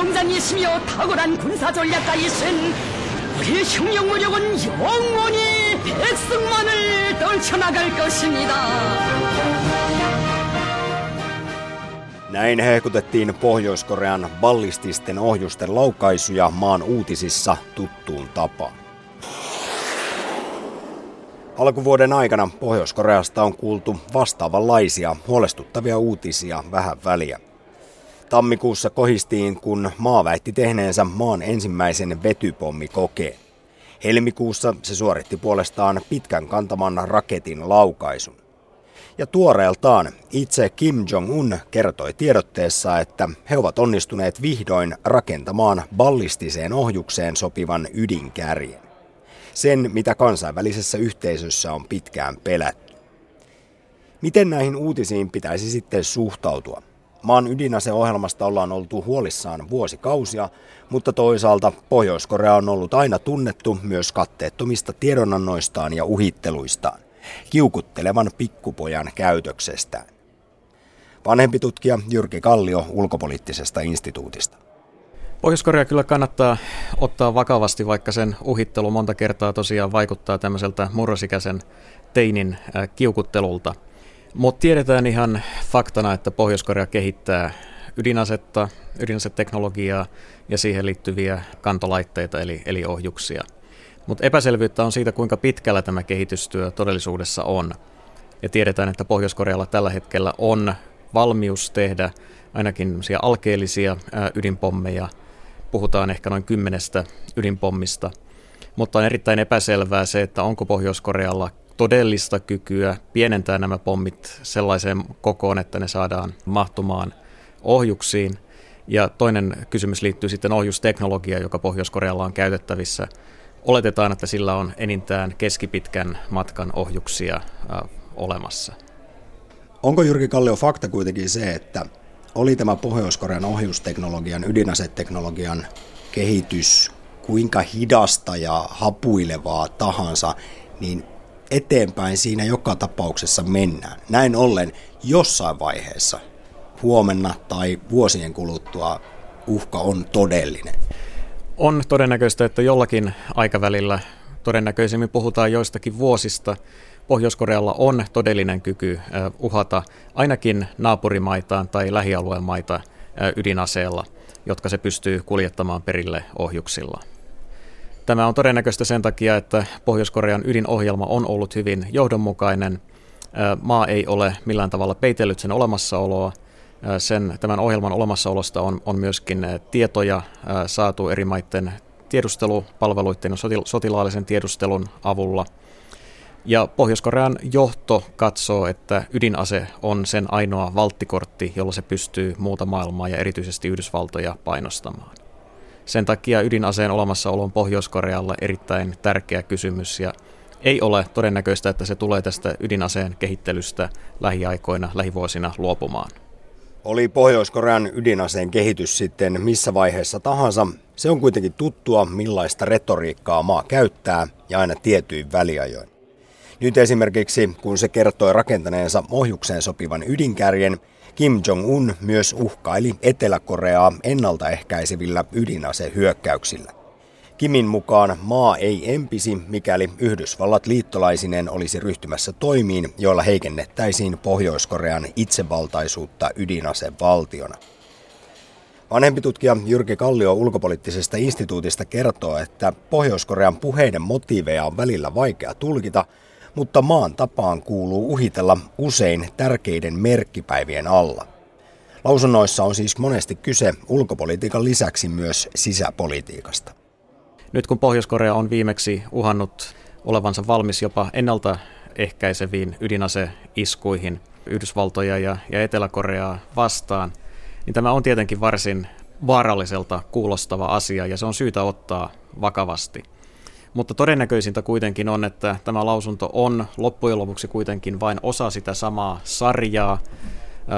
명장이시며 탁월한 군사 전략가이신 우리 흉룡무력은 영원히 백승만을 떨쳐나갈 것입니다. Näin hehkutettiin Pohjois-Korean ballististen ohjusten laukaisuja maan uutisissa tuttuun tapaan. Alkuvuoden aikana Pohjois-Koreasta on kuultu vastaavanlaisia huolestuttavia uutisia vähän väliä. Tammikuussa kohistiin, kun maa väitti tehneensä maan ensimmäisen vetypommikokeen. Helmikuussa se suoritti puolestaan pitkän kantaman raketin laukaisun. Ja tuoreeltaan itse Kim Jong-un kertoi tiedotteessa, että he ovat onnistuneet vihdoin rakentamaan ballistiseen ohjukseen sopivan ydinkärjen. Sen, mitä kansainvälisessä yhteisössä on pitkään pelätty. Miten näihin uutisiin pitäisi sitten suhtautua? Maan ydinaseohjelmasta ollaan oltu huolissaan vuosikausia, mutta toisaalta Pohjois-Korea on ollut aina tunnettu myös katteettomista tiedonannoistaan ja uhitteluistaan kiukuttelevan pikkupojan käytöksestään. Vanhempi tutkija Jyrki Kallio ulkopoliittisesta instituutista. Pohjois-Korea kyllä kannattaa ottaa vakavasti, vaikka sen uhittelu monta kertaa tosiaan vaikuttaa tämmöiseltä murrosikäisen teinin äh, kiukuttelulta. Mutta tiedetään ihan faktana, että Pohjois-Korea kehittää ydinasetta, ydinaseteknologiaa ja siihen liittyviä kantolaitteita eli, eli ohjuksia – mutta epäselvyyttä on siitä, kuinka pitkällä tämä kehitystyö todellisuudessa on. Ja tiedetään, että Pohjois-Korealla tällä hetkellä on valmius tehdä ainakin alkeellisia ydinpommeja. Puhutaan ehkä noin kymmenestä ydinpommista. Mutta on erittäin epäselvää se, että onko Pohjois-Korealla todellista kykyä pienentää nämä pommit sellaiseen kokoon, että ne saadaan mahtumaan ohjuksiin. Ja toinen kysymys liittyy sitten ohjusteknologiaan, joka Pohjois-Korealla on käytettävissä – Oletetaan, että sillä on enintään keskipitkän matkan ohjuksia äh, olemassa. Onko Jyrki Kallio fakta kuitenkin se, että oli tämä Pohjois-Korean ohjusteknologian, ydinaseteknologian kehitys kuinka hidasta ja hapuilevaa tahansa, niin eteenpäin siinä joka tapauksessa mennään. Näin ollen jossain vaiheessa, huomenna tai vuosien kuluttua, uhka on todellinen. On todennäköistä, että jollakin aikavälillä, todennäköisemmin puhutaan joistakin vuosista, Pohjois-Korealla on todellinen kyky uhata ainakin naapurimaitaan tai lähialueen maita ydinaseella, jotka se pystyy kuljettamaan perille ohjuksilla. Tämä on todennäköistä sen takia, että Pohjois-Korean ydinohjelma on ollut hyvin johdonmukainen. Maa ei ole millään tavalla peitellyt sen olemassaoloa sen, tämän ohjelman olemassaolosta on, on myöskin tietoja saatu eri maiden tiedustelupalveluiden ja sotilaallisen tiedustelun avulla. Ja Pohjois-Korean johto katsoo, että ydinase on sen ainoa valttikortti, jolla se pystyy muuta maailmaa ja erityisesti Yhdysvaltoja painostamaan. Sen takia ydinaseen olemassaolo on Pohjois-Korealle erittäin tärkeä kysymys ja ei ole todennäköistä, että se tulee tästä ydinaseen kehittelystä lähiaikoina, lähivuosina luopumaan. Oli Pohjois-Korean ydinaseen kehitys sitten missä vaiheessa tahansa, se on kuitenkin tuttua, millaista retoriikkaa maa käyttää ja aina tietyin väliajoin. Nyt esimerkiksi, kun se kertoi rakentaneensa ohjukseen sopivan ydinkärjen, Kim Jong-un myös uhkaili Etelä-Koreaa ennaltaehkäisevillä ydinasehyökkäyksillä. Kimin mukaan maa ei empisi, mikäli Yhdysvallat liittolaisinen olisi ryhtymässä toimiin, joilla heikennettäisiin Pohjois-Korean itsevaltaisuutta ydinasevaltiona. Vanhempi tutkija Jyrki Kallio ulkopoliittisesta instituutista kertoo, että Pohjois-Korean puheiden motiiveja on välillä vaikea tulkita, mutta maan tapaan kuuluu uhitella usein tärkeiden merkkipäivien alla. Lausunnoissa on siis monesti kyse ulkopolitiikan lisäksi myös sisäpolitiikasta. Nyt kun Pohjois-Korea on viimeksi uhannut olevansa valmis jopa ennaltaehkäiseviin ydinaseiskuihin Yhdysvaltoja ja, ja Etelä-Koreaa vastaan, niin tämä on tietenkin varsin vaaralliselta kuulostava asia ja se on syytä ottaa vakavasti. Mutta todennäköisintä kuitenkin on, että tämä lausunto on loppujen lopuksi kuitenkin vain osa sitä samaa sarjaa,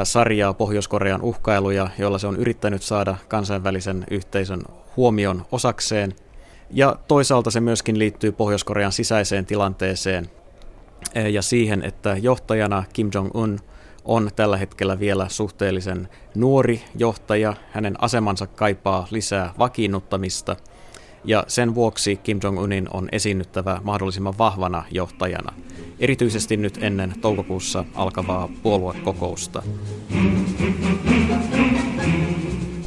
sarjaa Pohjois-Korean uhkailuja, joilla se on yrittänyt saada kansainvälisen yhteisön huomion osakseen – ja toisaalta se myöskin liittyy Pohjois-Korean sisäiseen tilanteeseen ja siihen, että johtajana Kim Jong-un on tällä hetkellä vielä suhteellisen nuori johtaja. Hänen asemansa kaipaa lisää vakiinnuttamista ja sen vuoksi Kim Jong-unin on esiinnyttävä mahdollisimman vahvana johtajana, erityisesti nyt ennen toukokuussa alkavaa puoluekokousta.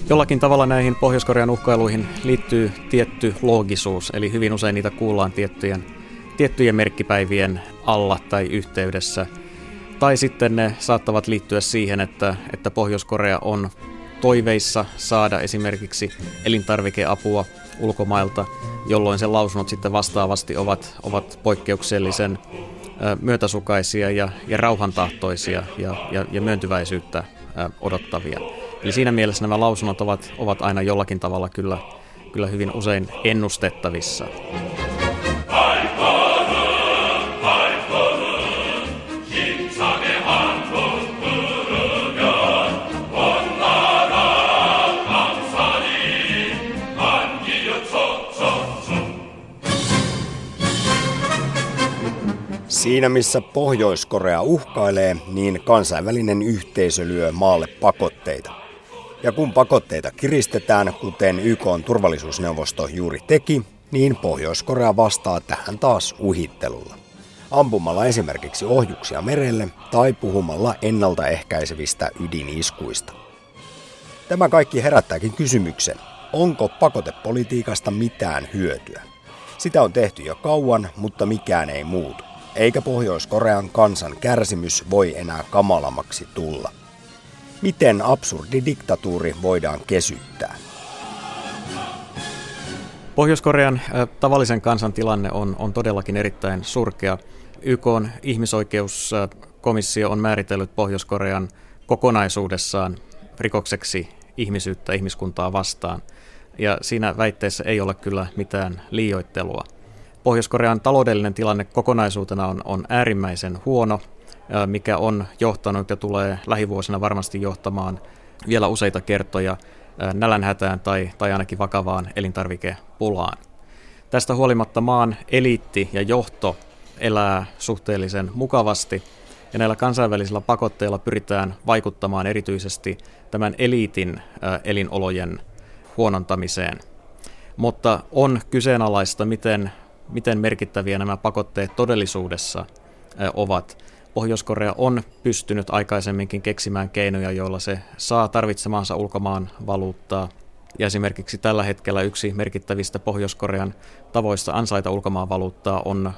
Jollakin tavalla näihin Pohjois-Korean uhkailuihin liittyy tietty loogisuus, eli hyvin usein niitä kuullaan tiettyjen, tiettyjen merkkipäivien alla tai yhteydessä. Tai sitten ne saattavat liittyä siihen, että, että Pohjois-Korea on toiveissa saada esimerkiksi elintarvikeapua ulkomailta, jolloin sen lausunnot sitten vastaavasti ovat, ovat poikkeuksellisen myötäsukaisia ja, ja rauhantahtoisia ja, ja, ja myöntyväisyyttä odottavia. Eli siinä mielessä nämä lausunnot ovat, ovat aina jollakin tavalla kyllä, kyllä hyvin usein ennustettavissa. Siinä missä Pohjois-Korea uhkailee, niin kansainvälinen yhteisö lyö maalle pakotteita. Ja kun pakotteita kiristetään, kuten YK on turvallisuusneuvosto juuri teki, niin Pohjois-Korea vastaa tähän taas uhittelulla. Ampumalla esimerkiksi ohjuksia merelle tai puhumalla ennaltaehkäisevistä ydiniskuista. Tämä kaikki herättääkin kysymyksen, onko pakotepolitiikasta mitään hyötyä? Sitä on tehty jo kauan, mutta mikään ei muutu eikä Pohjois-Korean kansan kärsimys voi enää kamalammaksi tulla. Miten absurdi diktatuuri voidaan kesyttää? Pohjois-Korean tavallisen kansan tilanne on, on todellakin erittäin surkea. YK on ihmisoikeuskomissio on määritellyt Pohjois-Korean kokonaisuudessaan rikokseksi ihmisyyttä ihmiskuntaa vastaan. Ja siinä väitteessä ei ole kyllä mitään liioittelua. Pohjois-Korean taloudellinen tilanne kokonaisuutena on, on äärimmäisen huono, mikä on johtanut ja tulee lähivuosina varmasti johtamaan vielä useita kertoja nälänhätään tai, tai ainakin vakavaan elintarvikepulaan. Tästä huolimatta maan eliitti ja johto elää suhteellisen mukavasti ja näillä kansainvälisillä pakotteilla pyritään vaikuttamaan erityisesti tämän eliitin elinolojen huonontamiseen. Mutta on kyseenalaista, miten miten merkittäviä nämä pakotteet todellisuudessa ovat. Pohjois-Korea on pystynyt aikaisemminkin keksimään keinoja, joilla se saa tarvitsemaansa ulkomaan valuuttaa. Ja esimerkiksi tällä hetkellä yksi merkittävistä Pohjois-Korean tavoista ansaita ulkomaan valuuttaa on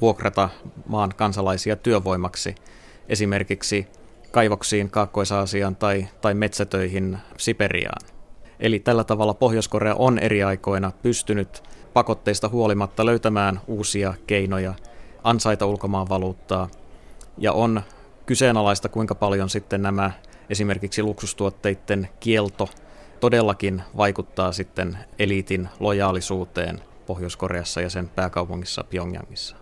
vuokrata maan kansalaisia työvoimaksi, esimerkiksi kaivoksiin Kaakkois-Aasiaan tai, tai metsätöihin Siperiaan. Eli tällä tavalla Pohjois-Korea on eri aikoina pystynyt pakotteista huolimatta löytämään uusia keinoja ansaita ulkomaan valuuttaa. Ja on kyseenalaista, kuinka paljon sitten nämä esimerkiksi luksustuotteiden kielto todellakin vaikuttaa sitten eliitin lojaalisuuteen Pohjois-Koreassa ja sen pääkaupungissa Pyongyangissa.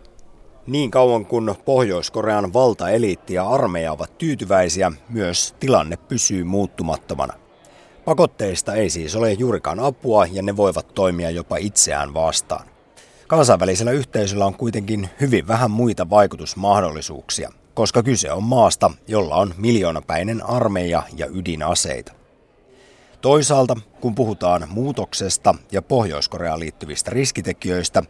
Niin kauan kun Pohjois-Korean valtaeliitti ja armeija ovat tyytyväisiä, myös tilanne pysyy muuttumattomana. Pakotteista ei siis ole juurikaan apua ja ne voivat toimia jopa itseään vastaan. Kansainvälisellä yhteisöllä on kuitenkin hyvin vähän muita vaikutusmahdollisuuksia, koska kyse on maasta, jolla on miljoonapäinen armeija ja ydinaseita. Toisaalta, kun puhutaan muutoksesta ja Pohjois-Koreaan liittyvistä riskitekijöistä,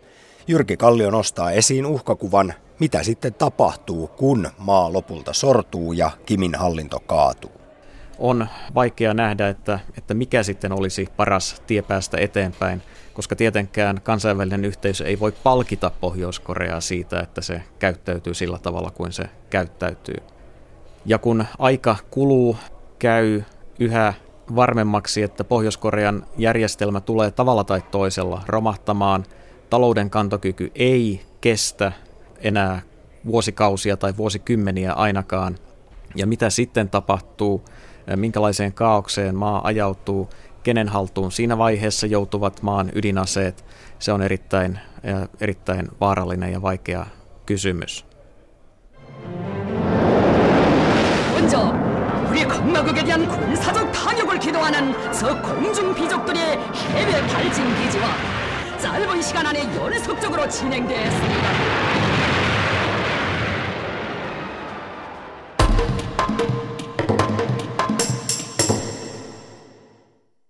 Jyrki Kallio nostaa esiin uhkakuvan, mitä sitten tapahtuu, kun maa lopulta sortuu ja Kimin hallinto kaatuu on vaikea nähdä, että, että mikä sitten olisi paras tie päästä eteenpäin, koska tietenkään kansainvälinen yhteisö ei voi palkita Pohjois-Koreaa siitä, että se käyttäytyy sillä tavalla kuin se käyttäytyy. Ja kun aika kuluu, käy yhä varmemmaksi, että Pohjois-Korean järjestelmä tulee tavalla tai toisella romahtamaan, talouden kantokyky ei kestä enää vuosikausia tai vuosikymmeniä ainakaan. Ja mitä sitten tapahtuu, minkälaiseen kaaukseen maa ajautuu, kenen haltuun siinä vaiheessa joutuvat maan ydinaseet, se on erittäin, erittäin vaarallinen ja vaikea kysymys. 먼저 우리 공화국에 대한 군사적 타격을 기도하는 서공중 비족들의 해외 발진 기지와 짧은 시간 안에 연속적으로 진행되었습니다.